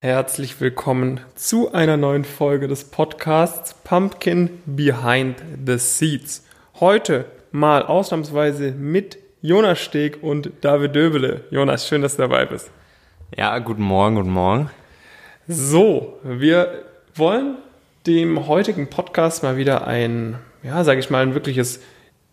Herzlich willkommen zu einer neuen Folge des Podcasts Pumpkin Behind the Seeds. Heute mal ausnahmsweise mit Jonas Steg und David Döbele. Jonas, schön, dass du dabei bist. Ja, guten Morgen, guten Morgen. So, wir wollen dem heutigen Podcast mal wieder ein, ja, sage ich mal, ein wirkliches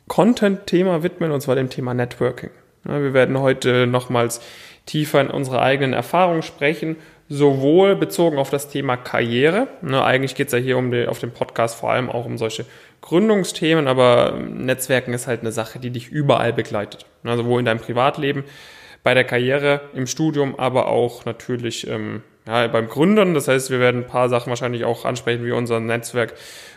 Content-Thema widmen, und zwar dem Thema Networking. wir werden heute nochmals tiefer in unsere eigenen Erfahrungen sprechen sowohl bezogen auf das Thema Karriere. Ne, eigentlich geht es ja hier um die, auf dem Podcast vor allem auch um solche Gründungsthemen, aber Netzwerken ist halt eine Sache, die dich überall begleitet. Also sowohl in deinem Privatleben, bei der Karriere, im Studium, aber auch natürlich ähm, ja, beim Gründern. Das heißt, wir werden ein paar Sachen wahrscheinlich auch ansprechen, wie unser Netzwerk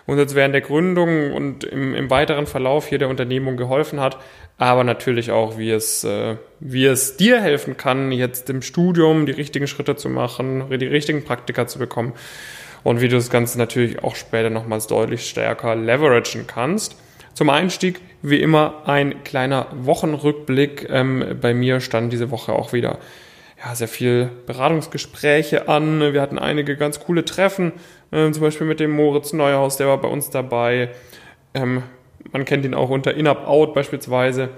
uns jetzt während der Gründung und im, im weiteren Verlauf hier der Unternehmung geholfen hat, aber natürlich auch, wie es, äh, wie es dir helfen kann, jetzt im Studium die richtigen Schritte zu machen, die richtigen Praktika zu bekommen und wie du das Ganze natürlich auch später nochmals deutlich stärker leveragen kannst. Zum Einstieg, wie immer, ein kleiner Wochenrückblick. Ähm, bei mir stand diese Woche auch wieder ja, sehr viel Beratungsgespräche an. Wir hatten einige ganz coole Treffen, äh, zum Beispiel mit dem Moritz Neuhaus, der war bei uns dabei. Ähm, man kennt ihn auch unter In-Up-Out beispielsweise.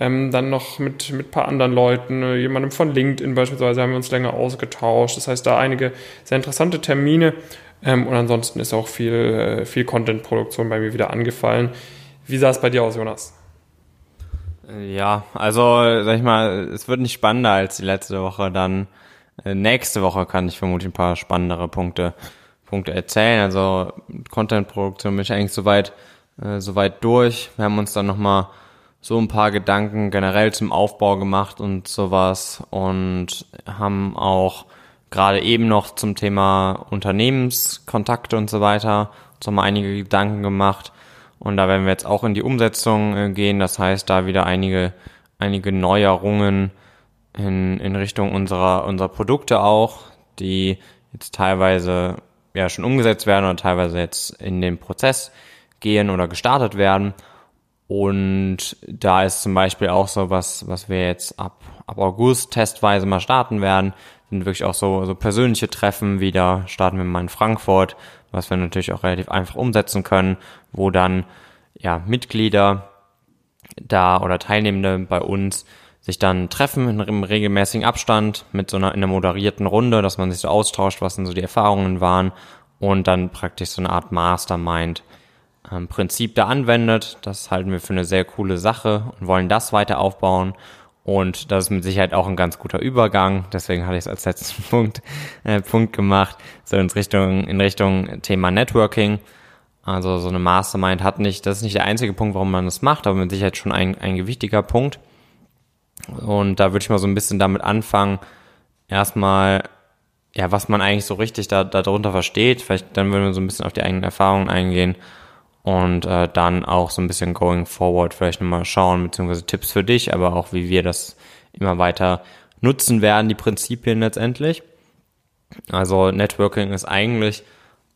Ähm, dann noch mit, mit paar anderen Leuten, äh, jemandem von LinkedIn beispielsweise haben wir uns länger ausgetauscht. Das heißt, da einige sehr interessante Termine. Ähm, und ansonsten ist auch viel, äh, viel Content-Produktion bei mir wieder angefallen. Wie sah es bei dir aus, Jonas? Ja, also sag ich mal, es wird nicht spannender als die letzte Woche. Dann äh, nächste Woche kann ich vermutlich ein paar spannendere Punkte, Punkte erzählen. Also Content-Produktion bin ich eigentlich soweit, äh, soweit durch. Wir haben uns dann nochmal so ein paar Gedanken generell zum Aufbau gemacht und sowas und haben auch gerade eben noch zum Thema Unternehmenskontakte und so weiter uns nochmal einige Gedanken gemacht und da werden wir jetzt auch in die Umsetzung äh, gehen. Das heißt, da wieder einige, einige Neuerungen in, in Richtung unserer, unserer Produkte auch, die jetzt teilweise ja schon umgesetzt werden oder teilweise jetzt in den Prozess gehen oder gestartet werden. Und da ist zum Beispiel auch so was, was wir jetzt ab, ab August testweise mal starten werden, sind wirklich auch so, so persönliche Treffen wieder. Starten wir mal in Frankfurt, was wir natürlich auch relativ einfach umsetzen können, wo dann ja Mitglieder da oder Teilnehmende bei uns sich dann treffen in einem regelmäßigen Abstand mit so einer, in einer moderierten Runde, dass man sich so austauscht, was denn so die Erfahrungen waren und dann praktisch so eine Art Mastermind ähm, Prinzip da anwendet. Das halten wir für eine sehr coole Sache und wollen das weiter aufbauen. Und das ist mit Sicherheit auch ein ganz guter Übergang. Deswegen hatte ich es als letzten Punkt, äh, Punkt gemacht, so in Richtung, in Richtung Thema Networking. Also so eine Mastermind hat nicht, das ist nicht der einzige Punkt, warum man das macht, aber mit Sicherheit schon ein, ein gewichtiger Punkt. Und da würde ich mal so ein bisschen damit anfangen, erstmal, ja, was man eigentlich so richtig da, darunter versteht. Vielleicht dann würden wir so ein bisschen auf die eigenen Erfahrungen eingehen und äh, dann auch so ein bisschen going forward vielleicht nochmal schauen, beziehungsweise Tipps für dich, aber auch wie wir das immer weiter nutzen werden, die Prinzipien letztendlich. Also Networking ist eigentlich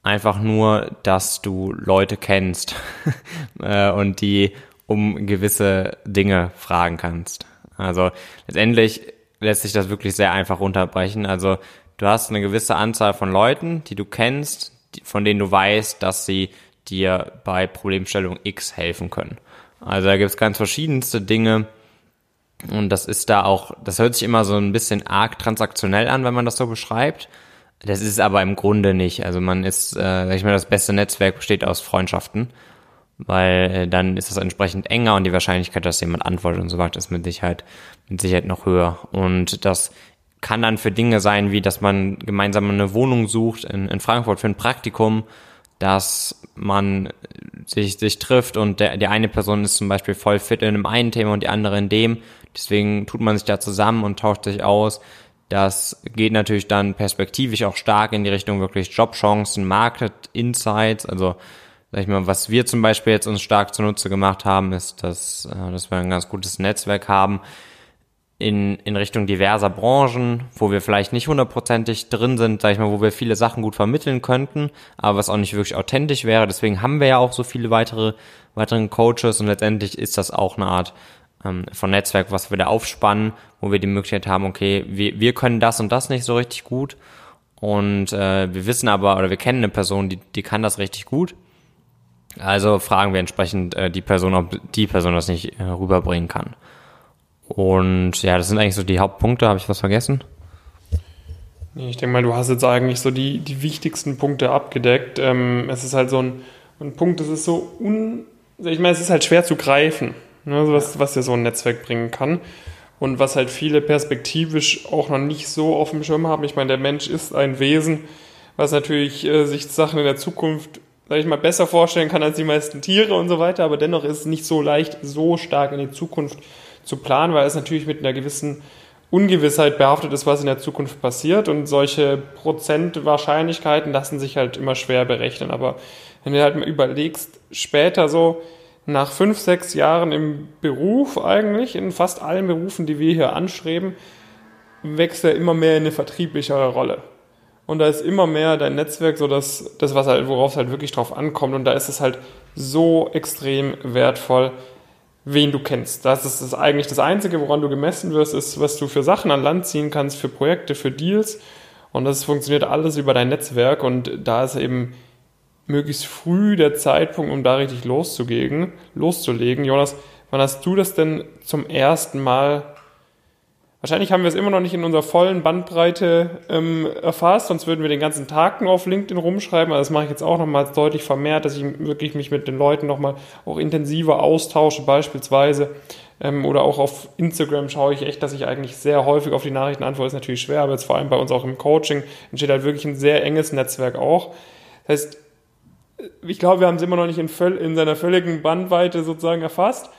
einfach nur, dass du Leute kennst äh, und die um gewisse Dinge fragen kannst. Also letztendlich lässt sich das wirklich sehr einfach runterbrechen. Also du hast eine gewisse Anzahl von Leuten, die du kennst, von denen du weißt, dass sie dir bei Problemstellung X helfen können. Also da gibt es ganz verschiedenste Dinge und das ist da auch, das hört sich immer so ein bisschen arg transaktionell an, wenn man das so beschreibt. Das ist aber im Grunde nicht. Also man ist, äh, sag ich mal, das beste Netzwerk besteht aus Freundschaften, weil äh, dann ist es entsprechend enger und die Wahrscheinlichkeit, dass jemand antwortet und so weiter, ist mit Sicherheit, mit Sicherheit noch höher. Und das kann dann für Dinge sein, wie dass man gemeinsam eine Wohnung sucht in, in Frankfurt für ein Praktikum dass man sich, sich trifft und der, die eine Person ist zum Beispiel voll fit in einem einen Thema und die andere in dem. Deswegen tut man sich da zusammen und tauscht sich aus. Das geht natürlich dann perspektivisch auch stark in die Richtung wirklich Jobchancen, Market Insights. Also, sag ich mal, was wir zum Beispiel jetzt uns stark zunutze gemacht haben, ist, dass, äh, dass wir ein ganz gutes Netzwerk haben, in, in Richtung diverser Branchen, wo wir vielleicht nicht hundertprozentig drin sind, sag ich mal, wo wir viele Sachen gut vermitteln könnten, aber was auch nicht wirklich authentisch wäre. Deswegen haben wir ja auch so viele weitere, weiteren Coaches und letztendlich ist das auch eine Art ähm, von Netzwerk, was wir da aufspannen, wo wir die Möglichkeit haben, okay, wir, wir können das und das nicht so richtig gut Und äh, wir wissen aber, oder wir kennen eine Person, die, die kann das richtig gut. Also fragen wir entsprechend äh, die Person, ob die Person das nicht äh, rüberbringen kann. Und ja, das sind eigentlich so die Hauptpunkte. Habe ich was vergessen? Nee, ich denke mal, du hast jetzt eigentlich so die, die wichtigsten Punkte abgedeckt. Ähm, es ist halt so ein, ein Punkt, das ist so un... Ich meine, es ist halt schwer zu greifen, ne, was, was dir so ein Netzwerk bringen kann. Und was halt viele perspektivisch auch noch nicht so auf dem Schirm haben. Ich meine, der Mensch ist ein Wesen, was natürlich äh, sich Sachen in der Zukunft, sag ich mal, besser vorstellen kann als die meisten Tiere und so weiter. Aber dennoch ist es nicht so leicht, so stark in die Zukunft zu planen, weil es natürlich mit einer gewissen Ungewissheit behaftet ist, was in der Zukunft passiert. Und solche Prozentwahrscheinlichkeiten lassen sich halt immer schwer berechnen. Aber wenn du halt mal überlegst, später so, nach fünf, sechs Jahren im Beruf eigentlich, in fast allen Berufen, die wir hier anstreben, wächst er immer mehr in eine vertrieblichere Rolle. Und da ist immer mehr dein Netzwerk so das, das was halt, worauf es halt wirklich drauf ankommt. Und da ist es halt so extrem wertvoll, wen du kennst. Das ist das eigentlich das Einzige, woran du gemessen wirst, ist, was du für Sachen an Land ziehen kannst, für Projekte, für Deals. Und das funktioniert alles über dein Netzwerk. Und da ist eben möglichst früh der Zeitpunkt, um da richtig loszulegen. Jonas, wann hast du das denn zum ersten Mal? Wahrscheinlich haben wir es immer noch nicht in unserer vollen Bandbreite ähm, erfasst, sonst würden wir den ganzen Tag nur auf LinkedIn rumschreiben. Also das mache ich jetzt auch nochmal deutlich vermehrt, dass ich wirklich mich mit den Leuten nochmal auch intensiver austausche, beispielsweise. Ähm, oder auch auf Instagram schaue ich echt, dass ich eigentlich sehr häufig auf die Nachrichten antworte. Ist natürlich schwer, aber jetzt vor allem bei uns auch im Coaching entsteht halt wirklich ein sehr enges Netzwerk auch. Das heißt, ich glaube, wir haben es immer noch nicht in, in seiner völligen Bandweite sozusagen erfasst.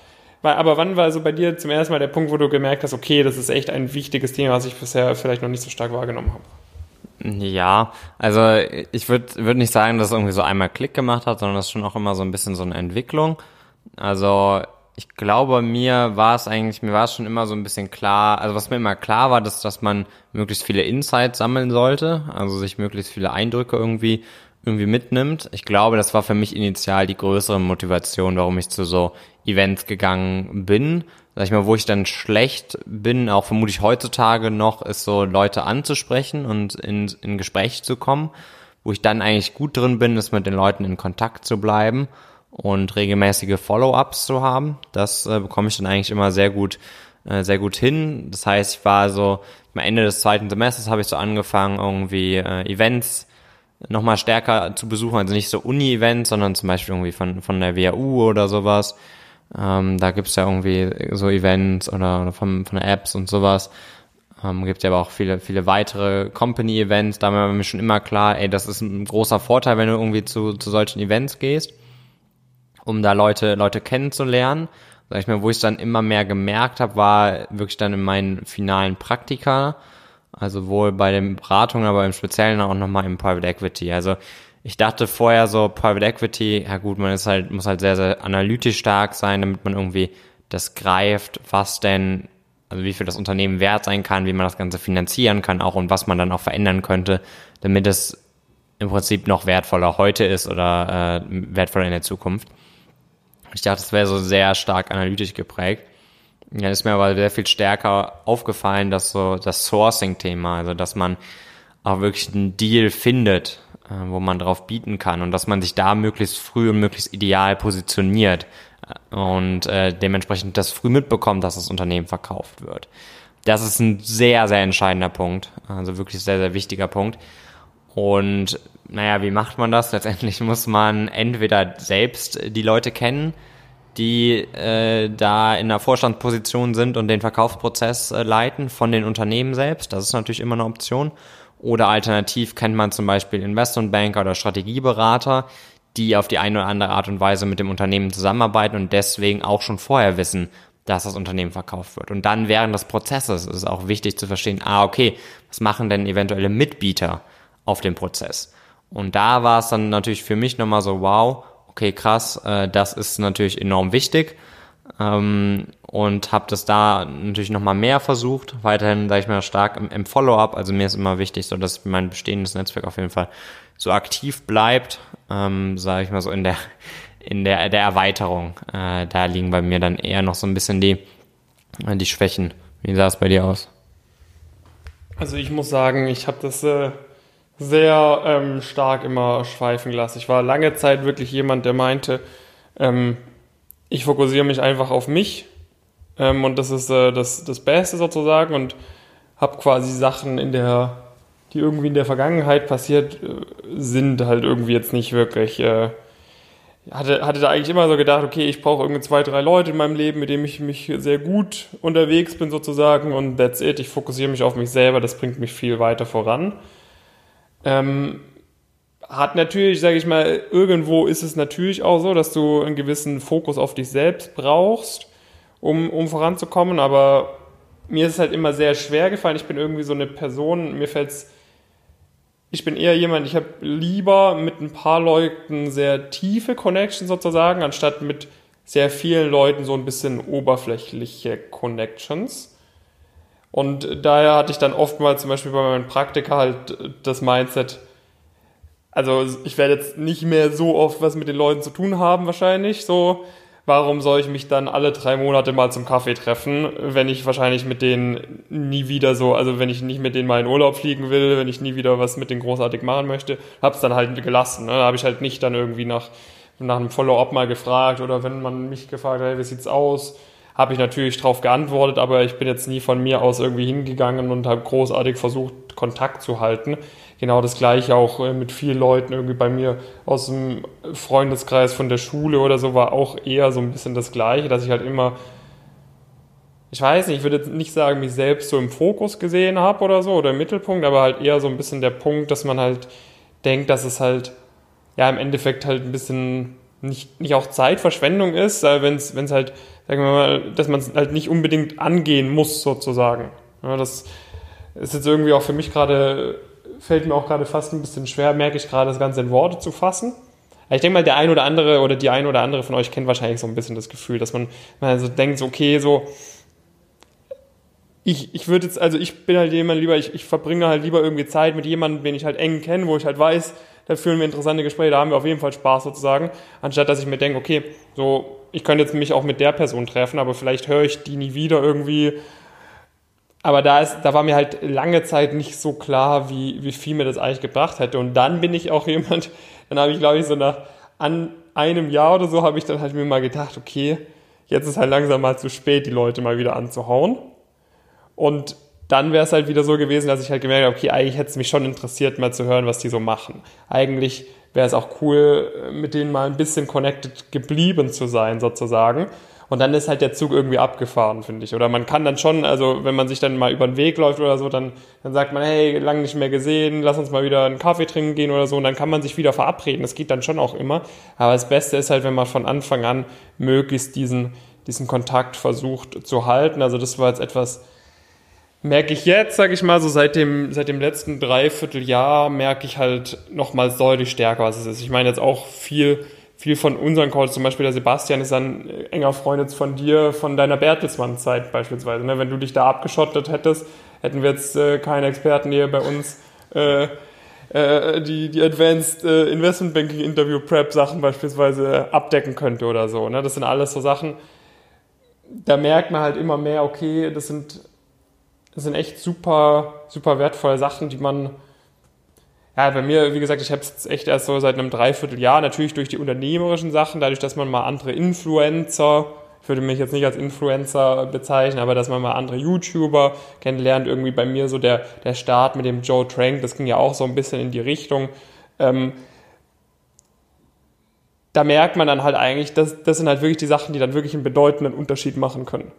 Aber wann war so bei dir zum ersten Mal der Punkt, wo du gemerkt hast, okay, das ist echt ein wichtiges Thema, was ich bisher vielleicht noch nicht so stark wahrgenommen habe? Ja, also ich würde würd nicht sagen, dass es irgendwie so einmal Klick gemacht hat, sondern das ist schon auch immer so ein bisschen so eine Entwicklung. Also ich glaube, mir war es eigentlich, mir war es schon immer so ein bisschen klar, also was mir immer klar war, dass, dass man möglichst viele Insights sammeln sollte, also sich möglichst viele Eindrücke irgendwie irgendwie mitnimmt. Ich glaube, das war für mich initial die größere Motivation, warum ich zu so Events gegangen bin. Sag ich mal, wo ich dann schlecht bin, auch vermutlich heutzutage noch, ist so Leute anzusprechen und in, in Gespräch zu kommen. Wo ich dann eigentlich gut drin bin, ist mit den Leuten in Kontakt zu bleiben und regelmäßige Follow-ups zu haben. Das äh, bekomme ich dann eigentlich immer sehr gut, äh, sehr gut hin. Das heißt, ich war so, am Ende des zweiten Semesters habe ich so angefangen, irgendwie äh, Events nochmal stärker zu besuchen. Also nicht so Uni-Events, sondern zum Beispiel irgendwie von, von der WAU oder sowas. Ähm, da gibt's ja irgendwie so Events oder, oder von, von Apps und sowas. Ähm, gibt ja aber auch viele, viele weitere Company-Events. Da war mir schon immer klar, ey, das ist ein großer Vorteil, wenn du irgendwie zu, zu solchen Events gehst, um da Leute, Leute kennenzulernen. Sag ich mal, wo ich dann immer mehr gemerkt habe, war wirklich dann in meinen finalen Praktika, also wohl bei den Beratungen, aber im Speziellen auch nochmal im Private Equity. Also ich dachte vorher so, Private Equity, ja gut, man ist halt, muss halt sehr, sehr analytisch stark sein, damit man irgendwie das greift, was denn, also wie viel das Unternehmen wert sein kann, wie man das Ganze finanzieren kann auch und was man dann auch verändern könnte, damit es im Prinzip noch wertvoller heute ist oder äh, wertvoller in der Zukunft. Ich dachte, es wäre so sehr stark analytisch geprägt. Ja, ist mir aber sehr viel stärker aufgefallen, dass so das Sourcing-Thema, also dass man auch wirklich einen Deal findet, wo man drauf bieten kann und dass man sich da möglichst früh und möglichst ideal positioniert äh, und äh, dementsprechend das früh mitbekommt, dass das Unternehmen verkauft wird. Das ist ein sehr, sehr entscheidender Punkt, also wirklich sehr, sehr wichtiger Punkt. Und naja, wie macht man das? Letztendlich muss man entweder selbst die Leute kennen, die äh, da in der Vorstandsposition sind und den Verkaufsprozess äh, leiten von den Unternehmen selbst. Das ist natürlich immer eine Option. Oder alternativ kennt man zum Beispiel Investmentbanker oder Strategieberater, die auf die eine oder andere Art und Weise mit dem Unternehmen zusammenarbeiten und deswegen auch schon vorher wissen, dass das Unternehmen verkauft wird. Und dann während des Prozesses ist es auch wichtig zu verstehen, ah, okay, was machen denn eventuelle Mitbieter auf dem Prozess? Und da war es dann natürlich für mich nochmal so, wow, okay, krass, äh, das ist natürlich enorm wichtig. Ähm, und habe das da natürlich nochmal mehr versucht, weiterhin, sage ich mal, stark im, im Follow-up. Also mir ist immer wichtig, so dass mein bestehendes Netzwerk auf jeden Fall so aktiv bleibt, ähm, sage ich mal so in der in der der Erweiterung. Äh, da liegen bei mir dann eher noch so ein bisschen die die Schwächen. Wie sah es bei dir aus? Also ich muss sagen, ich habe das äh, sehr ähm, stark immer schweifen gelassen. Ich war lange Zeit wirklich jemand, der meinte, ähm, ich fokussiere mich einfach auf mich ähm, und das ist äh, das, das Beste sozusagen und habe quasi Sachen in der, die irgendwie in der Vergangenheit passiert äh, sind, halt irgendwie jetzt nicht wirklich. Äh, hatte, hatte da eigentlich immer so gedacht, okay, ich brauche irgendwie zwei, drei Leute in meinem Leben, mit denen ich mich sehr gut unterwegs bin sozusagen und that's it. Ich fokussiere mich auf mich selber, das bringt mich viel weiter voran. Ähm, hat natürlich, sage ich mal, irgendwo ist es natürlich auch so, dass du einen gewissen Fokus auf dich selbst brauchst, um, um voranzukommen, aber mir ist es halt immer sehr schwer gefallen. Ich bin irgendwie so eine Person, mir fällt es ich bin eher jemand, ich habe lieber mit ein paar Leuten sehr tiefe Connections sozusagen, anstatt mit sehr vielen Leuten so ein bisschen oberflächliche Connections. Und daher hatte ich dann oftmals zum Beispiel bei meinen Praktika halt das Mindset, also ich werde jetzt nicht mehr so oft was mit den Leuten zu tun haben wahrscheinlich, so warum soll ich mich dann alle drei Monate mal zum Kaffee treffen, wenn ich wahrscheinlich mit denen nie wieder so, also wenn ich nicht mit denen mal in Urlaub fliegen will, wenn ich nie wieder was mit denen großartig machen möchte, hab's dann halt gelassen. Ne? Da habe ich halt nicht dann irgendwie nach, nach einem Follow-up mal gefragt oder wenn man mich gefragt hat, hey, wie sieht's aus, habe ich natürlich drauf geantwortet, aber ich bin jetzt nie von mir aus irgendwie hingegangen und habe großartig versucht, Kontakt zu halten genau das gleiche auch äh, mit vielen Leuten irgendwie bei mir aus dem Freundeskreis von der Schule oder so war auch eher so ein bisschen das gleiche, dass ich halt immer ich weiß nicht, ich würde nicht sagen, mich selbst so im Fokus gesehen habe oder so oder im Mittelpunkt, aber halt eher so ein bisschen der Punkt, dass man halt denkt, dass es halt ja im Endeffekt halt ein bisschen nicht, nicht auch Zeitverschwendung ist, wenn es halt, sagen wir mal, dass man es halt nicht unbedingt angehen muss sozusagen. Ja, das ist jetzt irgendwie auch für mich gerade fällt mir auch gerade fast ein bisschen schwer, merke ich gerade, das Ganze in Worte zu fassen. Ich denke mal, der ein oder andere oder die ein oder andere von euch kennt wahrscheinlich so ein bisschen das Gefühl, dass man, man so denkt, okay, so, ich, ich würde jetzt, also ich bin halt jemand lieber, ich, ich verbringe halt lieber irgendwie Zeit mit jemandem, den ich halt eng kenne, wo ich halt weiß, da führen wir interessante Gespräche, da haben wir auf jeden Fall Spaß sozusagen, anstatt dass ich mir denke, okay, so, ich könnte jetzt mich auch mit der Person treffen, aber vielleicht höre ich die nie wieder irgendwie aber da, ist, da war mir halt lange Zeit nicht so klar, wie, wie viel mir das eigentlich gebracht hätte. Und dann bin ich auch jemand, dann habe ich, glaube ich, so nach an einem Jahr oder so, habe ich dann halt mir mal gedacht, okay, jetzt ist halt langsam mal zu spät, die Leute mal wieder anzuhauen. Und dann wäre es halt wieder so gewesen, dass ich halt gemerkt habe, okay, eigentlich hätte es mich schon interessiert, mal zu hören, was die so machen. Eigentlich wäre es auch cool, mit denen mal ein bisschen connected geblieben zu sein, sozusagen. Und dann ist halt der Zug irgendwie abgefahren, finde ich. Oder man kann dann schon, also wenn man sich dann mal über den Weg läuft oder so, dann, dann sagt man, hey, lange nicht mehr gesehen, lass uns mal wieder einen Kaffee trinken gehen oder so. Und dann kann man sich wieder verabreden. Das geht dann schon auch immer. Aber das Beste ist halt, wenn man von Anfang an möglichst diesen, diesen Kontakt versucht zu halten. Also das war jetzt etwas, merke ich jetzt, sage ich mal, so seit dem, seit dem letzten Dreivierteljahr merke ich halt nochmals deutlich stärker, was es ist. Ich meine jetzt auch viel viel von unseren Calls, zum Beispiel der Sebastian ist ein enger Freund jetzt von dir, von deiner Bertelsmann-Zeit beispielsweise. Ne? Wenn du dich da abgeschottet hättest, hätten wir jetzt äh, keine Experten hier bei uns äh, äh, die, die Advanced äh, Investment Banking Interview Prep Sachen beispielsweise abdecken könnte oder so. Ne? Das sind alles so Sachen, da merkt man halt immer mehr, okay, das sind, das sind echt super, super wertvolle Sachen, die man ja, bei mir, wie gesagt, ich habe es echt erst so seit einem Dreivierteljahr, natürlich durch die unternehmerischen Sachen, dadurch, dass man mal andere Influencer, ich würde mich jetzt nicht als Influencer bezeichnen, aber dass man mal andere YouTuber kennenlernt, irgendwie bei mir so der, der Start mit dem Joe Trank, das ging ja auch so ein bisschen in die Richtung. Ähm, da merkt man dann halt eigentlich, dass das sind halt wirklich die Sachen, die dann wirklich einen bedeutenden Unterschied machen können.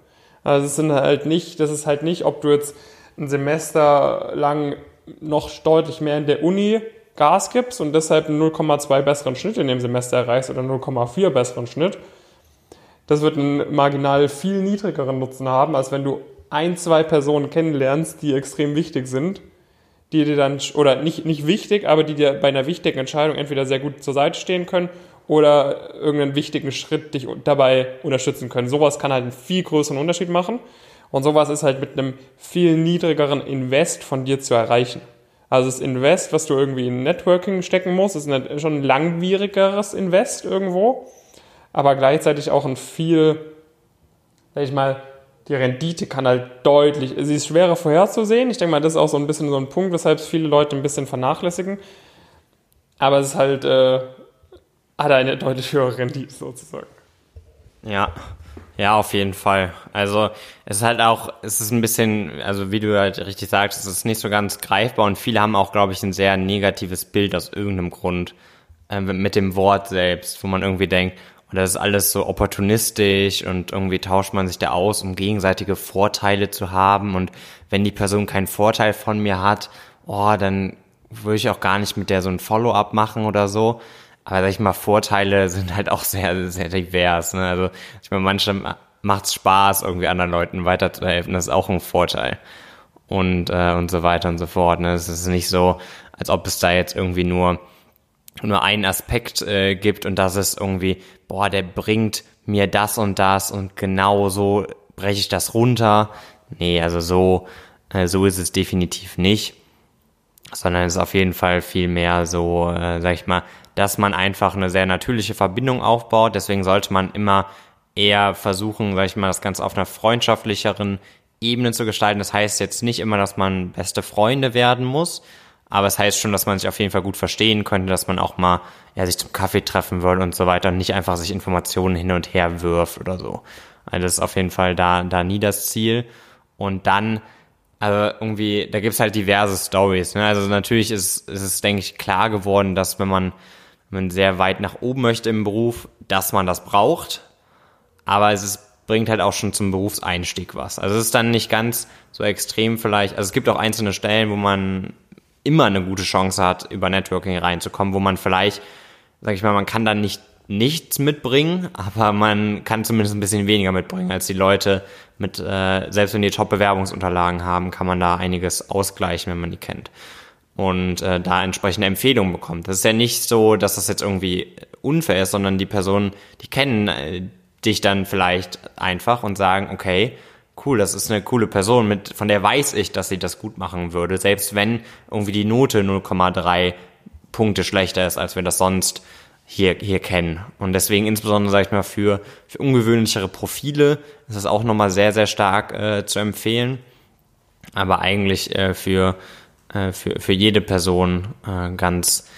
Also es sind halt nicht, das ist halt nicht, ob du jetzt ein Semester lang noch deutlich mehr in der Uni Gas gibst und deshalb einen 0,2 besseren Schnitt in dem Semester erreichst oder 0,4 besseren Schnitt, das wird einen marginal viel niedrigeren Nutzen haben, als wenn du ein, zwei Personen kennenlernst, die extrem wichtig sind, die dir dann, oder nicht, nicht wichtig, aber die dir bei einer wichtigen Entscheidung entweder sehr gut zur Seite stehen können oder irgendeinen wichtigen Schritt dich dabei unterstützen können. Sowas kann halt einen viel größeren Unterschied machen. Und sowas ist halt mit einem viel niedrigeren Invest von dir zu erreichen. Also das Invest, was du irgendwie in Networking stecken musst, ist schon ein langwierigeres Invest irgendwo, aber gleichzeitig auch ein viel, sag ich mal, die Rendite kann halt deutlich, sie ist schwerer vorherzusehen. Ich denke mal, das ist auch so ein bisschen so ein Punkt, weshalb es viele Leute ein bisschen vernachlässigen. Aber es ist halt, äh, hat eine deutlich höhere Rendite sozusagen. Ja, ja, auf jeden Fall. Also es ist halt auch, es ist ein bisschen, also wie du halt richtig sagst, es ist nicht so ganz greifbar und viele haben auch, glaube ich, ein sehr negatives Bild aus irgendeinem Grund äh, mit dem Wort selbst, wo man irgendwie denkt, und das ist alles so opportunistisch und irgendwie tauscht man sich da aus, um gegenseitige Vorteile zu haben. Und wenn die Person keinen Vorteil von mir hat, oh, dann würde ich auch gar nicht mit der so ein Follow-up machen oder so. Aber sag ich mal, Vorteile sind halt auch sehr, sehr divers. Ne? Also ich meine, manchmal macht es Spaß, irgendwie anderen Leuten weiterzuhelfen. Das ist auch ein Vorteil. Und, äh, und so weiter und so fort. Ne? Es ist nicht so, als ob es da jetzt irgendwie nur nur einen Aspekt äh, gibt und das ist irgendwie, boah, der bringt mir das und das und genau so breche ich das runter. Nee, also so, äh, so ist es definitiv nicht. Sondern es ist auf jeden Fall viel mehr so, äh, sag ich mal, dass man einfach eine sehr natürliche Verbindung aufbaut. Deswegen sollte man immer eher versuchen, sag ich mal, das Ganze auf einer freundschaftlicheren Ebene zu gestalten. Das heißt jetzt nicht immer, dass man beste Freunde werden muss, aber es heißt schon, dass man sich auf jeden Fall gut verstehen könnte, dass man auch mal ja, sich zum Kaffee treffen würde und so weiter und nicht einfach sich Informationen hin und her wirft oder so. Also das ist auf jeden Fall da, da nie das Ziel. Und dann, also irgendwie, da gibt's halt diverse Stories. Ne? Also natürlich ist, ist es, denke ich, klar geworden, dass wenn man, man sehr weit nach oben möchte im Beruf, dass man das braucht. Aber es ist, bringt halt auch schon zum Berufseinstieg was. Also es ist dann nicht ganz so extrem vielleicht. Also es gibt auch einzelne Stellen, wo man immer eine gute Chance hat, über Networking reinzukommen, wo man vielleicht, sag ich mal, man kann dann nicht nichts mitbringen, aber man kann zumindest ein bisschen weniger mitbringen als die Leute mit, äh, selbst wenn die Top-Bewerbungsunterlagen haben, kann man da einiges ausgleichen, wenn man die kennt. Und äh, da entsprechende Empfehlungen bekommt. Das ist ja nicht so, dass das jetzt irgendwie unfair ist, sondern die Personen, die kennen äh, dich dann vielleicht einfach und sagen, okay, cool, das ist eine coole Person, mit, von der weiß ich, dass sie das gut machen würde, selbst wenn irgendwie die Note 0,3 Punkte schlechter ist, als wir das sonst hier, hier kennen. Und deswegen insbesondere, sage ich mal, für, für ungewöhnlichere Profile ist das auch nochmal sehr, sehr stark äh, zu empfehlen. Aber eigentlich äh, für, äh, für, für jede Person äh, ganz,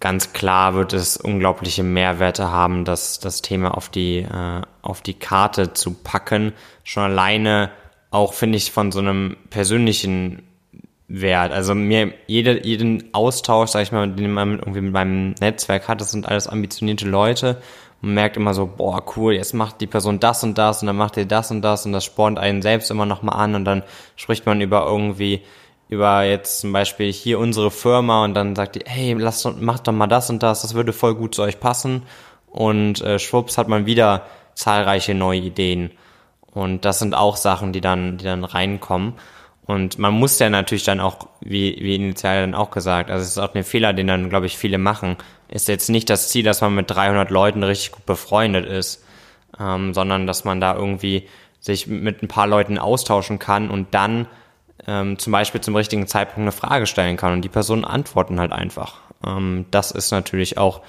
ganz klar wird es unglaubliche Mehrwerte haben, das, das Thema auf die, äh, auf die Karte zu packen. Schon alleine auch, finde ich, von so einem persönlichen Wert. Also mir jede, jeden Austausch, sag ich mal, den man irgendwie mit meinem Netzwerk hat, das sind alles ambitionierte Leute. Man merkt immer so, boah, cool, jetzt macht die Person das und das und dann macht ihr das und das und das spornt einen selbst immer nochmal an und dann spricht man über irgendwie über jetzt zum Beispiel hier unsere Firma und dann sagt die, hey, lasst, macht doch mal das und das, das würde voll gut zu euch passen. Und äh, schwupps hat man wieder zahlreiche neue Ideen. Und das sind auch Sachen, die dann, die dann reinkommen. Und man muss ja natürlich dann auch, wie, wie initial dann auch gesagt, also es ist auch ein Fehler, den dann, glaube ich, viele machen, ist jetzt nicht das Ziel, dass man mit 300 Leuten richtig gut befreundet ist, ähm, sondern dass man da irgendwie sich mit ein paar Leuten austauschen kann und dann ähm, zum Beispiel zum richtigen Zeitpunkt eine Frage stellen kann und die Personen antworten halt einfach. Ähm, das ist natürlich auch,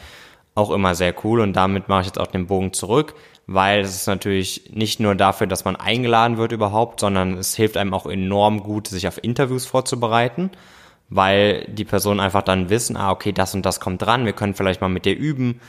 auch immer sehr cool und damit mache ich jetzt auch den Bogen zurück, weil es ist natürlich nicht nur dafür, dass man eingeladen wird überhaupt, sondern es hilft einem auch enorm gut, sich auf Interviews vorzubereiten, weil die Personen einfach dann wissen, ah, okay, das und das kommt dran, wir können vielleicht mal mit dir üben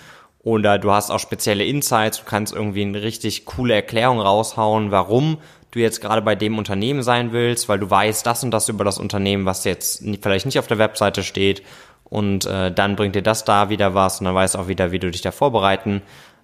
oder du hast auch spezielle Insights, du kannst irgendwie eine richtig coole Erklärung raushauen, warum du jetzt gerade bei dem Unternehmen sein willst, weil du weißt das und das über das Unternehmen, was jetzt vielleicht nicht auf der Webseite steht und äh, dann bringt dir das da wieder was und dann weißt du auch wieder, wie du dich da vorbereiten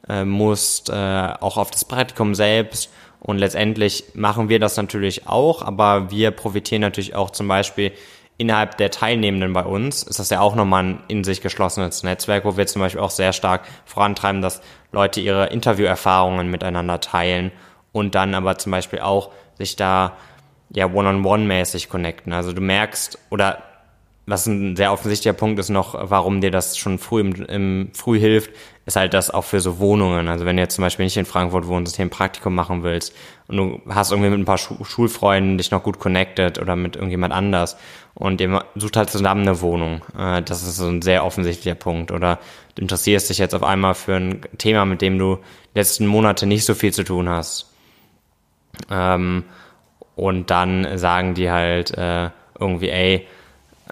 äh, musst, äh, auch auf das Praktikum selbst. Und letztendlich machen wir das natürlich auch, aber wir profitieren natürlich auch zum Beispiel innerhalb der Teilnehmenden bei uns. Ist das ja auch nochmal ein in sich geschlossenes Netzwerk, wo wir zum Beispiel auch sehr stark vorantreiben, dass Leute ihre Interviewerfahrungen miteinander teilen und dann aber zum Beispiel auch sich da ja one-on-one-mäßig connecten. Also du merkst, oder was ein sehr offensichtlicher Punkt ist noch, warum dir das schon früh im, im früh hilft, ist halt das auch für so Wohnungen. Also wenn du jetzt zum Beispiel nicht in Frankfurt wohnst, hier ein Praktikum machen willst und du hast irgendwie mit ein paar Schu Schulfreunden dich noch gut connected oder mit irgendjemand anders und ihr sucht halt zusammen eine Wohnung. Äh, das ist so ein sehr offensichtlicher Punkt. Oder du interessierst dich jetzt auf einmal für ein Thema, mit dem du letzten Monate nicht so viel zu tun hast Ähm, und dann sagen die halt äh, irgendwie, ey,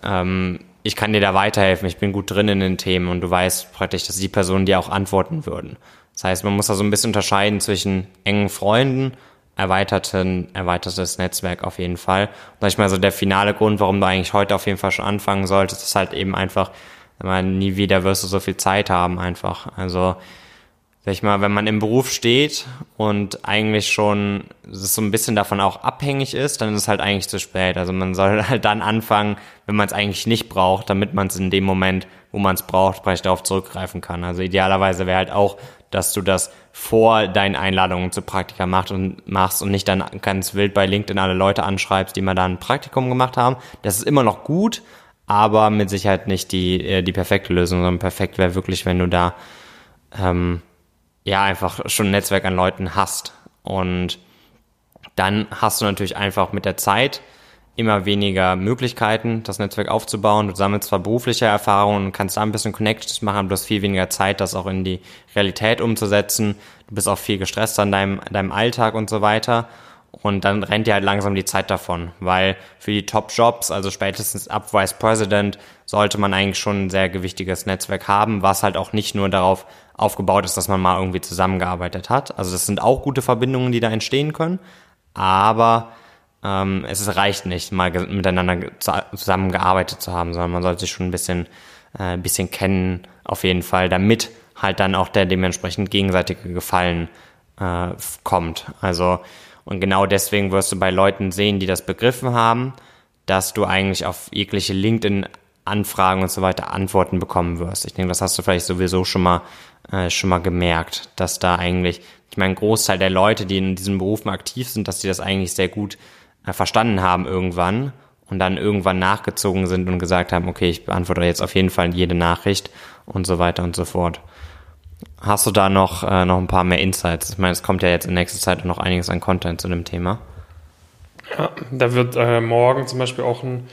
ähm, ich kann dir da weiterhelfen, ich bin gut drin in den Themen und du weißt praktisch, dass die Personen dir auch antworten würden. Das heißt, man muss da so ein bisschen unterscheiden zwischen engen Freunden, erweiterten, erweitertes Netzwerk auf jeden Fall. Und sag ich mal so der finale Grund, warum du eigentlich heute auf jeden Fall schon anfangen solltest, ist halt eben einfach, man, nie wieder wirst du so viel Zeit haben einfach. Also sag ich mal, wenn man im Beruf steht und eigentlich schon so ein bisschen davon auch abhängig ist, dann ist es halt eigentlich zu spät. Also man soll halt dann anfangen, wenn man es eigentlich nicht braucht, damit man es in dem Moment, wo man es braucht, vielleicht darauf zurückgreifen kann. Also idealerweise wäre halt auch, dass du das vor deinen Einladungen zu Praktika machst und machst und nicht dann ganz wild bei LinkedIn alle Leute anschreibst, die mal da ein Praktikum gemacht haben. Das ist immer noch gut, aber mit Sicherheit nicht die, äh, die perfekte Lösung, sondern perfekt wäre wirklich, wenn du da ähm, ja einfach schon ein Netzwerk an Leuten hast. Und dann hast du natürlich einfach mit der Zeit immer weniger Möglichkeiten, das Netzwerk aufzubauen. Du sammelst zwar berufliche Erfahrungen und kannst da ein bisschen Connections machen, du hast viel weniger Zeit, das auch in die Realität umzusetzen. Du bist auch viel gestresst an deinem, deinem Alltag und so weiter. Und dann rennt dir halt langsam die Zeit davon, weil für die Top-Jobs, also spätestens ab Vice President, sollte man eigentlich schon ein sehr gewichtiges Netzwerk haben, was halt auch nicht nur darauf aufgebaut ist, dass man mal irgendwie zusammengearbeitet hat. Also das sind auch gute Verbindungen, die da entstehen können, aber ähm, es reicht nicht, mal miteinander zusammengearbeitet zu haben, sondern man sollte sich schon ein bisschen, äh, bisschen kennen, auf jeden Fall, damit halt dann auch der dementsprechend gegenseitige Gefallen äh, kommt. Also und genau deswegen wirst du bei Leuten sehen, die das begriffen haben, dass du eigentlich auf jegliche LinkedIn-Anfragen und so weiter Antworten bekommen wirst. Ich denke, das hast du vielleicht sowieso schon mal, äh, schon mal gemerkt, dass da eigentlich, ich meine, ein Großteil der Leute, die in diesen Berufen aktiv sind, dass die das eigentlich sehr gut äh, verstanden haben irgendwann und dann irgendwann nachgezogen sind und gesagt haben, okay, ich beantworte jetzt auf jeden Fall jede Nachricht und so weiter und so fort. Hast du da noch, äh, noch ein paar mehr Insights? Ich meine, es kommt ja jetzt in nächster Zeit noch einiges an Content zu dem Thema. Ja, da wird äh, morgen zum Beispiel auch ein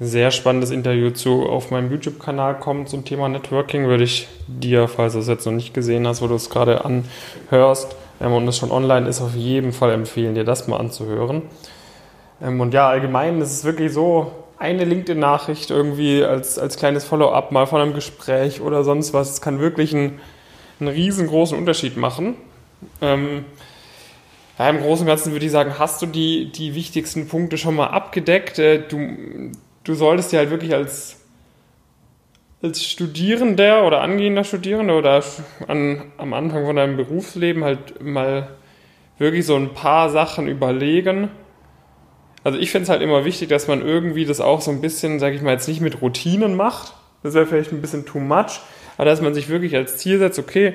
sehr spannendes Interview zu auf meinem YouTube-Kanal kommen zum Thema Networking. Würde ich dir, falls du es jetzt noch nicht gesehen hast, wo du es gerade anhörst ähm, und es schon online ist, auf jeden Fall empfehlen, dir das mal anzuhören. Ähm, und ja, allgemein ist es wirklich so, eine LinkedIn-Nachricht irgendwie als, als kleines Follow-up mal von einem Gespräch oder sonst was. Es kann wirklich ein einen riesengroßen Unterschied machen. Ähm, ja, Im Großen und Ganzen würde ich sagen, hast du die, die wichtigsten Punkte schon mal abgedeckt. Äh, du, du solltest dir halt wirklich als, als Studierender oder angehender Studierender oder an, am Anfang von deinem Berufsleben halt mal wirklich so ein paar Sachen überlegen. Also ich finde es halt immer wichtig, dass man irgendwie das auch so ein bisschen, sage ich mal, jetzt nicht mit Routinen macht. Das wäre vielleicht ein bisschen too much aber dass man sich wirklich als Ziel setzt, okay,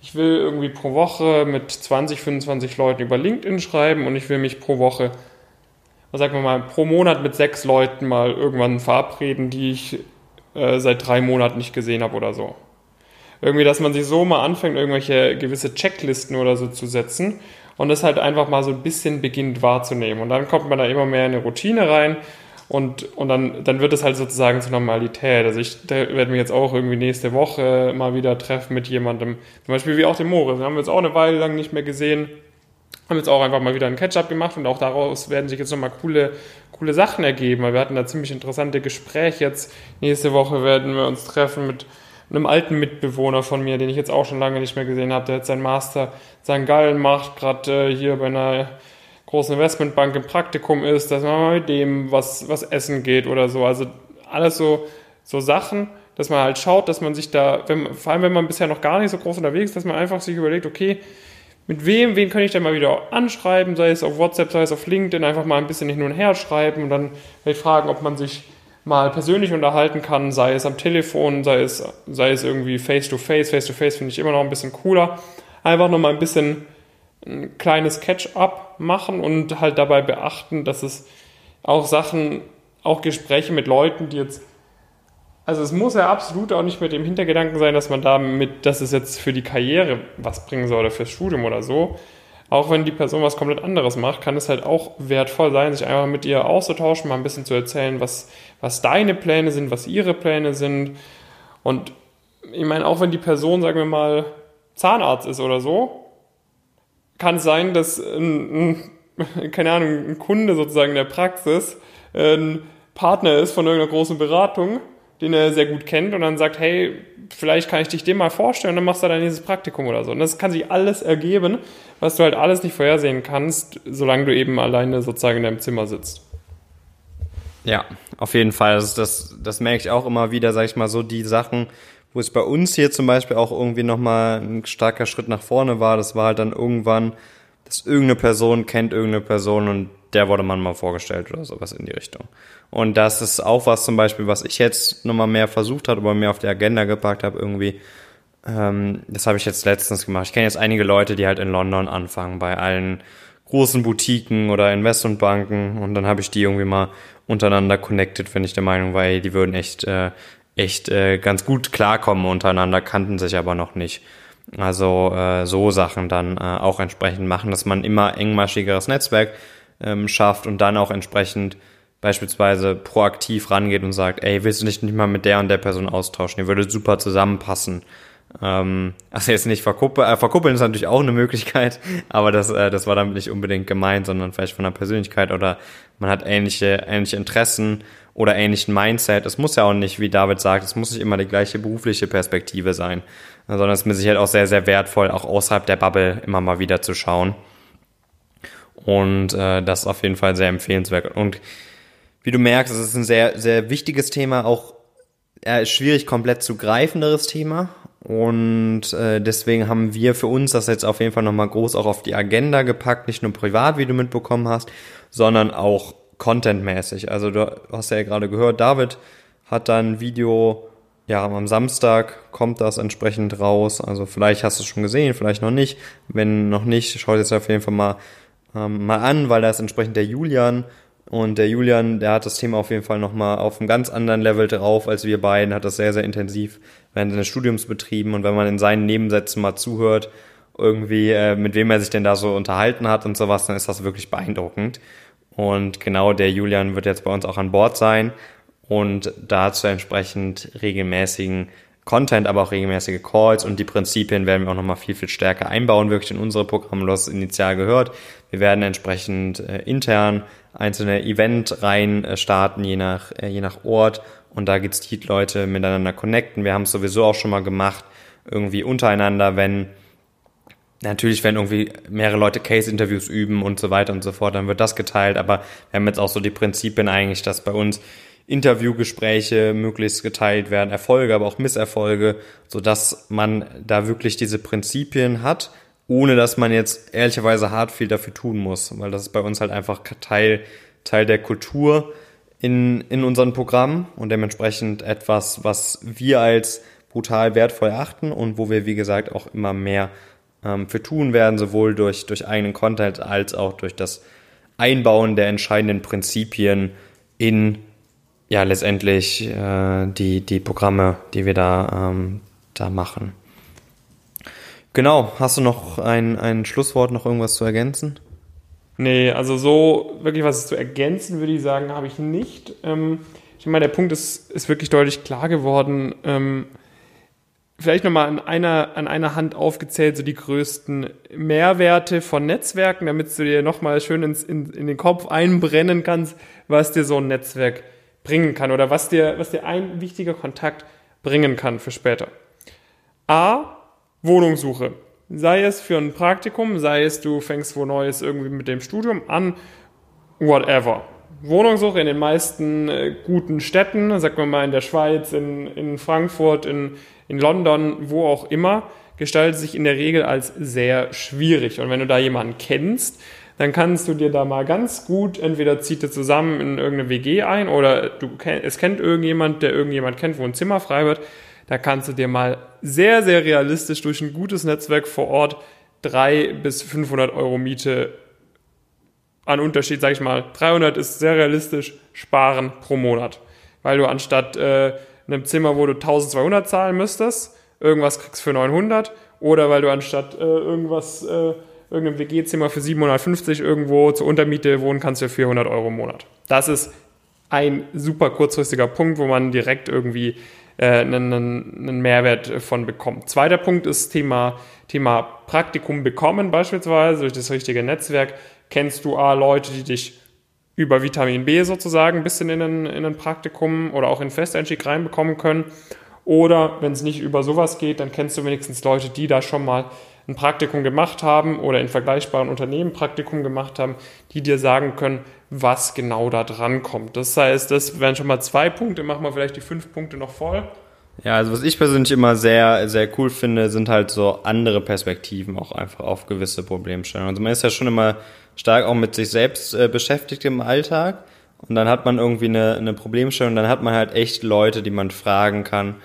ich will irgendwie pro Woche mit 20, 25 Leuten über LinkedIn schreiben und ich will mich pro Woche, sagen wir mal, pro Monat mit sechs Leuten mal irgendwann verabreden, die ich äh, seit drei Monaten nicht gesehen habe oder so. Irgendwie, dass man sich so mal anfängt, irgendwelche gewisse Checklisten oder so zu setzen und das halt einfach mal so ein bisschen beginnt wahrzunehmen. Und dann kommt man da immer mehr in eine Routine rein und, und dann, dann wird es halt sozusagen zur Normalität. Also ich werde mich jetzt auch irgendwie nächste Woche mal wieder treffen mit jemandem, zum Beispiel wie auch dem Moritz. Wir haben jetzt auch eine Weile lang nicht mehr gesehen, haben jetzt auch einfach mal wieder einen Catch-up gemacht und auch daraus werden sich jetzt nochmal coole, coole Sachen ergeben, weil wir hatten da ziemlich interessante Gespräche jetzt. Nächste Woche werden wir uns treffen mit einem alten Mitbewohner von mir, den ich jetzt auch schon lange nicht mehr gesehen habe, der jetzt sein Master St. Gallen macht, gerade äh, hier bei einer großen Investmentbank im Praktikum ist, dass man mal mit dem was, was essen geht oder so. Also alles so, so Sachen, dass man halt schaut, dass man sich da, wenn, vor allem wenn man bisher noch gar nicht so groß unterwegs ist, dass man einfach sich überlegt, okay, mit wem, wen kann ich denn mal wieder anschreiben, sei es auf WhatsApp, sei es auf LinkedIn, einfach mal ein bisschen hin und her schreiben und dann vielleicht fragen, ob man sich mal persönlich unterhalten kann, sei es am Telefon, sei es, sei es irgendwie face to face. Face to face finde ich immer noch ein bisschen cooler. Einfach nochmal ein bisschen ein kleines Catch-up machen und halt dabei beachten, dass es auch Sachen, auch Gespräche mit Leuten, die jetzt, also es muss ja absolut auch nicht mit dem Hintergedanken sein, dass man damit, dass es jetzt für die Karriere was bringen soll oder fürs Studium oder so. Auch wenn die Person was komplett anderes macht, kann es halt auch wertvoll sein, sich einfach mit ihr auszutauschen, mal ein bisschen zu erzählen, was, was deine Pläne sind, was ihre Pläne sind. Und ich meine, auch wenn die Person, sagen wir mal, Zahnarzt ist oder so, kann es sein, dass ein, ein keine Ahnung, ein Kunde sozusagen in der Praxis, ein Partner ist von irgendeiner großen Beratung, den er sehr gut kennt und dann sagt, hey, vielleicht kann ich dich dem mal vorstellen, dann machst du dann dieses Praktikum oder so. Und das kann sich alles ergeben, was du halt alles nicht vorhersehen kannst, solange du eben alleine sozusagen in deinem Zimmer sitzt. Ja, auf jeden Fall. Das, das, das merke ich auch immer wieder, sag ich mal, so die Sachen, wo es bei uns hier zum Beispiel auch irgendwie nochmal ein starker Schritt nach vorne war. Das war halt dann irgendwann, dass irgendeine Person kennt irgendeine Person und der wurde man mal vorgestellt oder sowas in die Richtung. Und das ist auch was zum Beispiel, was ich jetzt nochmal mehr versucht habe, aber mehr auf die Agenda gepackt habe irgendwie. Ähm, das habe ich jetzt letztens gemacht. Ich kenne jetzt einige Leute, die halt in London anfangen, bei allen großen Boutiquen oder Investmentbanken und dann habe ich die irgendwie mal untereinander connected, wenn ich der Meinung war, die würden echt, äh, echt äh, ganz gut klarkommen untereinander, kannten sich aber noch nicht. Also äh, so Sachen dann äh, auch entsprechend machen, dass man immer engmaschigeres Netzwerk ähm, schafft und dann auch entsprechend beispielsweise proaktiv rangeht und sagt, ey, willst du nicht, nicht mal mit der und der Person austauschen? Ihr würdet super zusammenpassen. Ähm, also jetzt nicht verkuppeln, äh, verkuppeln ist natürlich auch eine Möglichkeit, aber das, äh, das war damit nicht unbedingt gemeint, sondern vielleicht von der Persönlichkeit oder man hat ähnliche, ähnliche Interessen oder ähnlichen Mindset. Es muss ja auch nicht, wie David sagt, es muss nicht immer die gleiche berufliche Perspektive sein, sondern es ist mit Sicherheit auch sehr, sehr wertvoll, auch außerhalb der Bubble immer mal wieder zu schauen. Und äh, das ist auf jeden Fall sehr empfehlenswert. Und wie du merkst, es ist ein sehr, sehr wichtiges Thema, auch ja, schwierig komplett zu greifenderes Thema. Und äh, deswegen haben wir für uns das jetzt auf jeden Fall nochmal groß auch auf die Agenda gepackt, nicht nur privat, wie du mitbekommen hast, sondern auch contentmäßig. Also du hast ja gerade gehört, David hat da ein Video, ja, am Samstag kommt das entsprechend raus. Also vielleicht hast du es schon gesehen, vielleicht noch nicht. Wenn noch nicht, schau dir das auf jeden Fall mal ähm, mal an, weil da ist entsprechend der Julian und der Julian, der hat das Thema auf jeden Fall nochmal auf einem ganz anderen Level drauf als wir beiden, hat das sehr, sehr intensiv während seines Studiums betrieben und wenn man in seinen Nebensätzen mal zuhört, irgendwie, äh, mit wem er sich denn da so unterhalten hat und sowas, dann ist das wirklich beeindruckend. Und genau der Julian wird jetzt bei uns auch an Bord sein und dazu entsprechend regelmäßigen Content, aber auch regelmäßige Calls und die Prinzipien werden wir auch nochmal viel, viel stärker einbauen, wirklich in unsere Programme. Du hast es initial gehört. Wir werden entsprechend äh, intern einzelne Event-Reihen äh, starten, je nach, äh, je nach Ort. Und da gezielt Leute miteinander connecten. Wir haben es sowieso auch schon mal gemacht, irgendwie untereinander, wenn Natürlich, wenn irgendwie mehrere Leute Case-Interviews üben und so weiter und so fort, dann wird das geteilt. Aber wir haben jetzt auch so die Prinzipien eigentlich, dass bei uns Interviewgespräche möglichst geteilt werden, Erfolge, aber auch Misserfolge, so dass man da wirklich diese Prinzipien hat, ohne dass man jetzt ehrlicherweise hart viel dafür tun muss, weil das ist bei uns halt einfach Teil, Teil der Kultur in, in unseren Programmen und dementsprechend etwas, was wir als brutal wertvoll achten und wo wir, wie gesagt, auch immer mehr ähm, für tun werden, sowohl durch, durch eigenen Content als auch durch das Einbauen der entscheidenden Prinzipien in ja letztendlich äh, die, die Programme, die wir da, ähm, da machen. Genau, hast du noch ein, ein Schlusswort, noch irgendwas zu ergänzen? Nee, also so wirklich was zu ergänzen, würde ich sagen, habe ich nicht. Ähm, ich meine, der Punkt ist, ist wirklich deutlich klar geworden. Ähm, vielleicht nochmal an einer, an einer Hand aufgezählt, so die größten Mehrwerte von Netzwerken, damit du dir nochmal schön ins, in, in den Kopf einbrennen kannst, was dir so ein Netzwerk bringen kann oder was dir, was dir ein wichtiger Kontakt bringen kann für später. A. Wohnungssuche. Sei es für ein Praktikum, sei es du fängst wo Neues irgendwie mit dem Studium an, whatever. Wohnungssuche in den meisten äh, guten Städten, sagen wir mal in der Schweiz, in, in Frankfurt, in, in London, wo auch immer, gestaltet sich in der Regel als sehr schwierig. Und wenn du da jemanden kennst, dann kannst du dir da mal ganz gut, entweder zieht ihr zusammen in irgendeine WG ein oder du, es kennt irgendjemand, der irgendjemand kennt, wo ein Zimmer frei wird. Da kannst du dir mal sehr, sehr realistisch durch ein gutes Netzwerk vor Ort drei bis 500 Euro Miete an Unterschied, sag ich mal, 300 ist sehr realistisch, sparen pro Monat. Weil du anstatt äh, einem Zimmer, wo du 1200 zahlen müsstest, irgendwas kriegst für 900 oder weil du anstatt äh, irgendwas äh, irgendeinem WG-Zimmer für 750 irgendwo zur Untermiete wohnen kannst für 400 Euro im Monat. Das ist ein super kurzfristiger Punkt, wo man direkt irgendwie äh, einen, einen Mehrwert von bekommt. Zweiter Punkt ist Thema, Thema Praktikum bekommen beispielsweise durch das richtige Netzwerk kennst du A, Leute, die dich über Vitamin B sozusagen ein bisschen in ein, in ein Praktikum oder auch in Festeinstieg reinbekommen können. Oder wenn es nicht über sowas geht, dann kennst du wenigstens Leute, die da schon mal ein Praktikum gemacht haben oder in vergleichbaren Unternehmen Praktikum gemacht haben, die dir sagen können, was genau da dran kommt. Das heißt, das wären schon mal zwei Punkte, machen wir vielleicht die fünf Punkte noch voll. Ja, also was ich persönlich immer sehr, sehr cool finde, sind halt so andere Perspektiven auch einfach auf gewisse Problemstellungen. Also man ist ja schon immer stark auch mit sich selbst äh, beschäftigt im Alltag und dann hat man irgendwie eine, eine Problemstellung, dann hat man halt echt Leute, die man fragen kann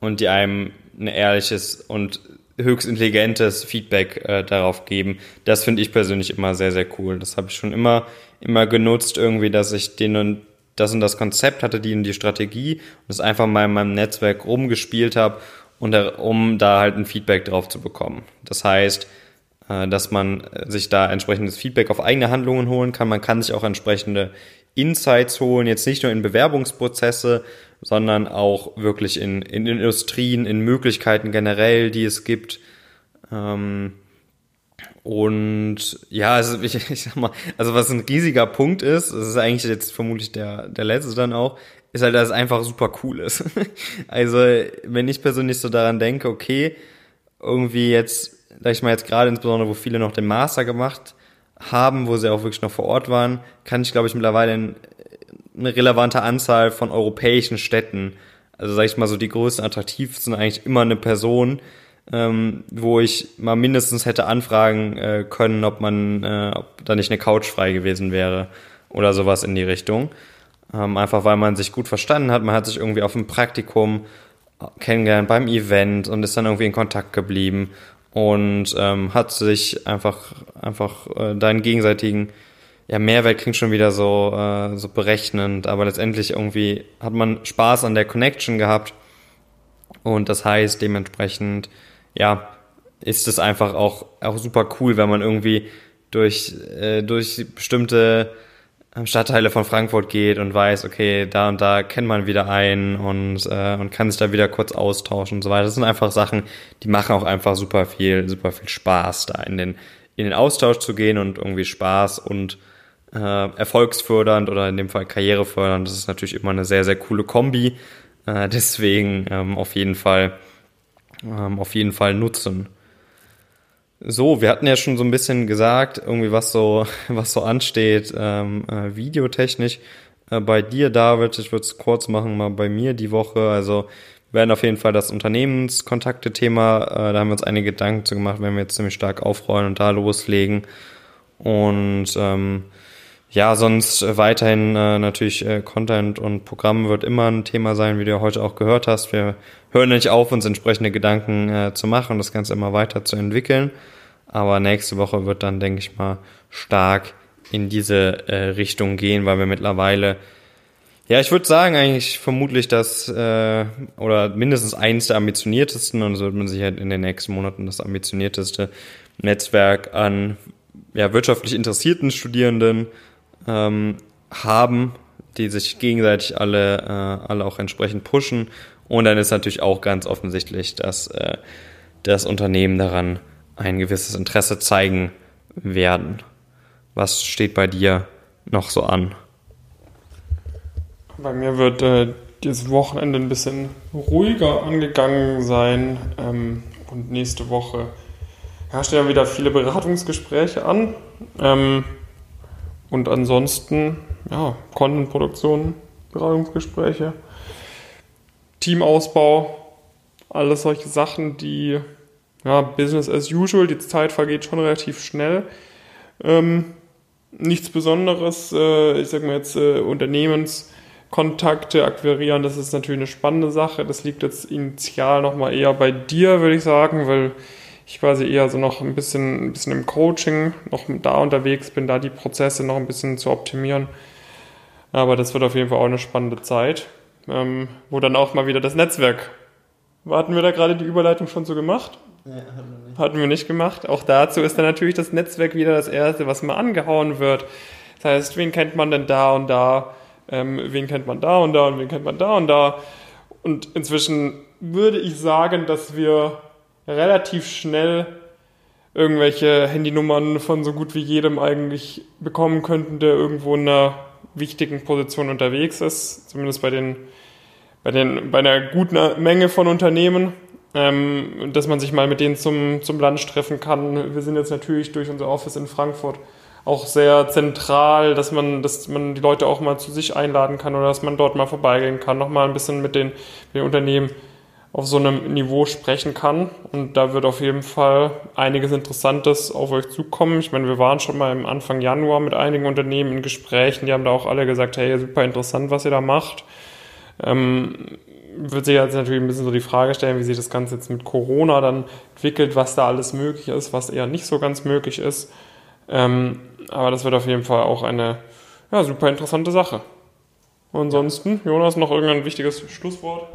und die einem ein ehrliches und höchst intelligentes Feedback äh, darauf geben. Das finde ich persönlich immer sehr, sehr cool. Das habe ich schon immer, immer genutzt irgendwie, dass ich den und das und das Konzept hatte, die und die Strategie und das einfach mal in meinem Netzwerk rumgespielt habe und um da halt ein Feedback drauf zu bekommen. Das heißt, äh, dass man sich da entsprechendes Feedback auf eigene Handlungen holen kann. Man kann sich auch entsprechende Insights holen, jetzt nicht nur in Bewerbungsprozesse, sondern auch wirklich in, in Industrien, in Möglichkeiten generell, die es gibt. Ähm, und ja, also ich, ich sag mal, also was ein riesiger Punkt ist, das ist eigentlich jetzt vermutlich der, der letzte dann auch, ist halt, dass es einfach super cool ist. also, wenn ich persönlich so daran denke, okay, irgendwie jetzt, sag ich mal jetzt gerade insbesondere, wo viele noch den Master gemacht haben, wo sie auch wirklich noch vor Ort waren, kann ich, glaube ich, mittlerweile in, eine relevante Anzahl von europäischen Städten. Also sag ich mal so, die größten attraktivsten eigentlich immer eine Person, ähm, wo ich mal mindestens hätte anfragen äh, können, ob man, äh, ob da nicht eine Couch frei gewesen wäre oder sowas in die Richtung. Ähm, einfach weil man sich gut verstanden hat, man hat sich irgendwie auf dem Praktikum kennengelernt beim Event und ist dann irgendwie in Kontakt geblieben und ähm, hat sich einfach einfach äh, deinen gegenseitigen ja, Mehrwert klingt schon wieder so, äh, so berechnend, aber letztendlich irgendwie hat man Spaß an der Connection gehabt. Und das heißt, dementsprechend, ja, ist es einfach auch, auch super cool, wenn man irgendwie durch, äh, durch bestimmte Stadtteile von Frankfurt geht und weiß, okay, da und da kennt man wieder einen und, äh, und kann sich da wieder kurz austauschen und so weiter. Das sind einfach Sachen, die machen auch einfach super viel, super viel Spaß, da in den, in den Austausch zu gehen und irgendwie Spaß und äh, erfolgsfördernd oder in dem Fall karrierefördernd. Das ist natürlich immer eine sehr, sehr coole Kombi. Äh, deswegen ähm, auf jeden Fall, ähm, auf jeden Fall nutzen. So, wir hatten ja schon so ein bisschen gesagt, irgendwie was so, was so ansteht, ähm, äh, videotechnisch. Äh, bei dir, David, ich würde es kurz machen, mal bei mir die Woche. Also werden auf jeden Fall das Unternehmenskontakte-Thema, äh, da haben wir uns einige Gedanken zu gemacht, wenn wir jetzt ziemlich stark aufrollen und da loslegen. Und ähm, ja, sonst äh, weiterhin äh, natürlich äh, Content und Programm wird immer ein Thema sein, wie du ja heute auch gehört hast. Wir hören nicht auf, uns entsprechende Gedanken äh, zu machen und das Ganze immer weiter zu entwickeln. Aber nächste Woche wird dann, denke ich mal, stark in diese äh, Richtung gehen, weil wir mittlerweile, ja, ich würde sagen, eigentlich vermutlich das, äh, oder mindestens eins der ambitioniertesten, und so wird man sich halt in den nächsten Monaten das ambitionierteste Netzwerk an ja, wirtschaftlich interessierten Studierenden ähm, haben, die sich gegenseitig alle, äh, alle auch entsprechend pushen. Und dann ist natürlich auch ganz offensichtlich, dass äh, das Unternehmen daran ein gewisses Interesse zeigen werden. Was steht bei dir noch so an? Bei mir wird äh, dieses Wochenende ein bisschen ruhiger angegangen sein ähm, und nächste Woche ja, stehen wieder viele Beratungsgespräche an. Ähm, und ansonsten, ja, Content-Produktion, Beratungsgespräche, Teamausbau, alles solche Sachen, die, ja, Business as usual, die Zeit vergeht schon relativ schnell. Ähm, nichts Besonderes, äh, ich sag mal jetzt äh, Unternehmenskontakte akquirieren, das ist natürlich eine spannende Sache. Das liegt jetzt initial nochmal eher bei dir, würde ich sagen, weil ich quasi eher so noch ein bisschen, ein bisschen im Coaching noch da unterwegs bin, da die Prozesse noch ein bisschen zu optimieren. Aber das wird auf jeden Fall auch eine spannende Zeit, ähm, wo dann auch mal wieder das Netzwerk. Hatten wir da gerade die Überleitung schon so gemacht? Ja, hatten wir nicht. Hatten wir nicht gemacht. Auch dazu ist dann natürlich das Netzwerk wieder das Erste, was mal angehauen wird. Das heißt, wen kennt man denn da und da? Ähm, wen kennt man da und da und wen kennt man da und da? Und inzwischen würde ich sagen, dass wir relativ schnell irgendwelche Handynummern von so gut wie jedem eigentlich bekommen könnten, der irgendwo in einer wichtigen Position unterwegs ist, zumindest bei den bei den bei einer guten Menge von Unternehmen, ähm, dass man sich mal mit denen zum zum Lunch treffen kann. Wir sind jetzt natürlich durch unser Office in Frankfurt auch sehr zentral, dass man, dass man die Leute auch mal zu sich einladen kann oder dass man dort mal vorbeigehen kann, nochmal ein bisschen mit den, mit den Unternehmen auf so einem Niveau sprechen kann. Und da wird auf jeden Fall einiges Interessantes auf euch zukommen. Ich meine, wir waren schon mal im Anfang Januar mit einigen Unternehmen in Gesprächen, die haben da auch alle gesagt, hey, super interessant, was ihr da macht. Ähm, wird sich jetzt natürlich ein bisschen so die Frage stellen, wie sich das Ganze jetzt mit Corona dann entwickelt, was da alles möglich ist, was eher nicht so ganz möglich ist. Ähm, aber das wird auf jeden Fall auch eine ja, super interessante Sache. ansonsten, Jonas, noch irgendein wichtiges Schlusswort?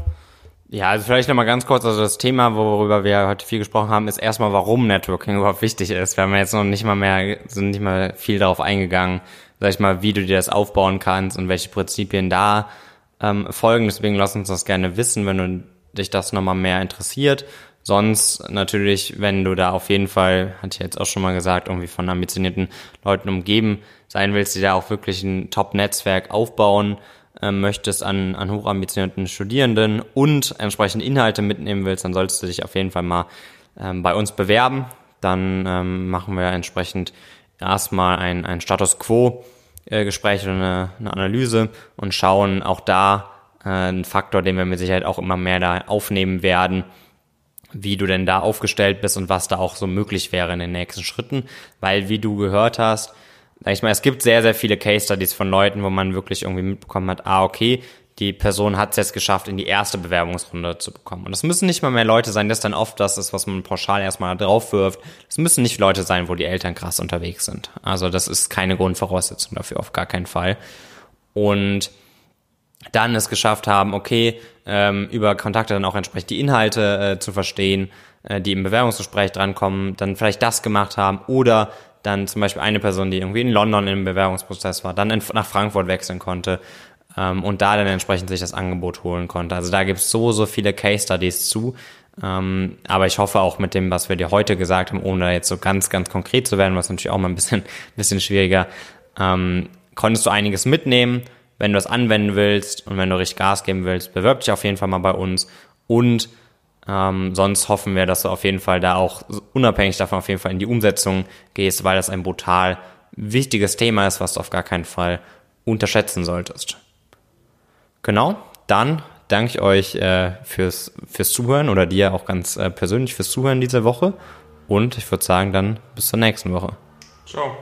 Ja, also vielleicht nochmal ganz kurz, also das Thema, worüber wir heute viel gesprochen haben, ist erstmal, warum Networking überhaupt wichtig ist. Wir haben jetzt noch nicht mal mehr, sind nicht mal viel darauf eingegangen, sag ich mal, wie du dir das aufbauen kannst und welche Prinzipien da ähm, folgen. Deswegen lass uns das gerne wissen, wenn du dich das nochmal mehr interessiert. Sonst natürlich, wenn du da auf jeden Fall, hatte ich jetzt auch schon mal gesagt, irgendwie von ambitionierten Leuten umgeben sein willst, die da auch wirklich ein Top-Netzwerk aufbauen ähm, möchtest an, an hochambitionierten Studierenden und entsprechend Inhalte mitnehmen willst, dann solltest du dich auf jeden Fall mal ähm, bei uns bewerben. Dann ähm, machen wir entsprechend erstmal ein, ein Status Quo äh, Gespräch oder eine, eine Analyse und schauen auch da äh, einen Faktor, den wir mit Sicherheit auch immer mehr da aufnehmen werden, wie du denn da aufgestellt bist und was da auch so möglich wäre in den nächsten Schritten, weil wie du gehört hast, sag ich mal, es gibt sehr, sehr viele Case Studies von Leuten, wo man wirklich irgendwie mitbekommen hat, ah, okay, die Person hat es jetzt geschafft, in die erste Bewerbungsrunde zu bekommen. Und das müssen nicht mal mehr Leute sein, das dann oft das ist, was man pauschal erstmal drauf wirft. Es müssen nicht Leute sein, wo die Eltern krass unterwegs sind. Also das ist keine Grundvoraussetzung dafür, auf gar keinen Fall. Und dann es geschafft haben, okay, ähm, über Kontakte dann auch entsprechend die Inhalte äh, zu verstehen, äh, die im Bewerbungsgespräch drankommen, dann vielleicht das gemacht haben oder dann zum Beispiel eine Person, die irgendwie in London im Bewerbungsprozess war, dann in, nach Frankfurt wechseln konnte ähm, und da dann entsprechend sich das Angebot holen konnte. Also da gibt es so, so viele Case Studies zu. Ähm, aber ich hoffe auch mit dem, was wir dir heute gesagt haben, ohne da jetzt so ganz, ganz konkret zu werden, was natürlich auch mal ein bisschen, bisschen schwieriger, ähm, konntest du einiges mitnehmen wenn du das anwenden willst und wenn du richtig Gas geben willst, bewirb dich auf jeden Fall mal bei uns. Und ähm, sonst hoffen wir, dass du auf jeden Fall da auch unabhängig davon auf jeden Fall in die Umsetzung gehst, weil das ein brutal wichtiges Thema ist, was du auf gar keinen Fall unterschätzen solltest. Genau, dann danke ich euch äh, fürs, fürs Zuhören oder dir auch ganz äh, persönlich fürs Zuhören diese Woche. Und ich würde sagen, dann bis zur nächsten Woche. Ciao.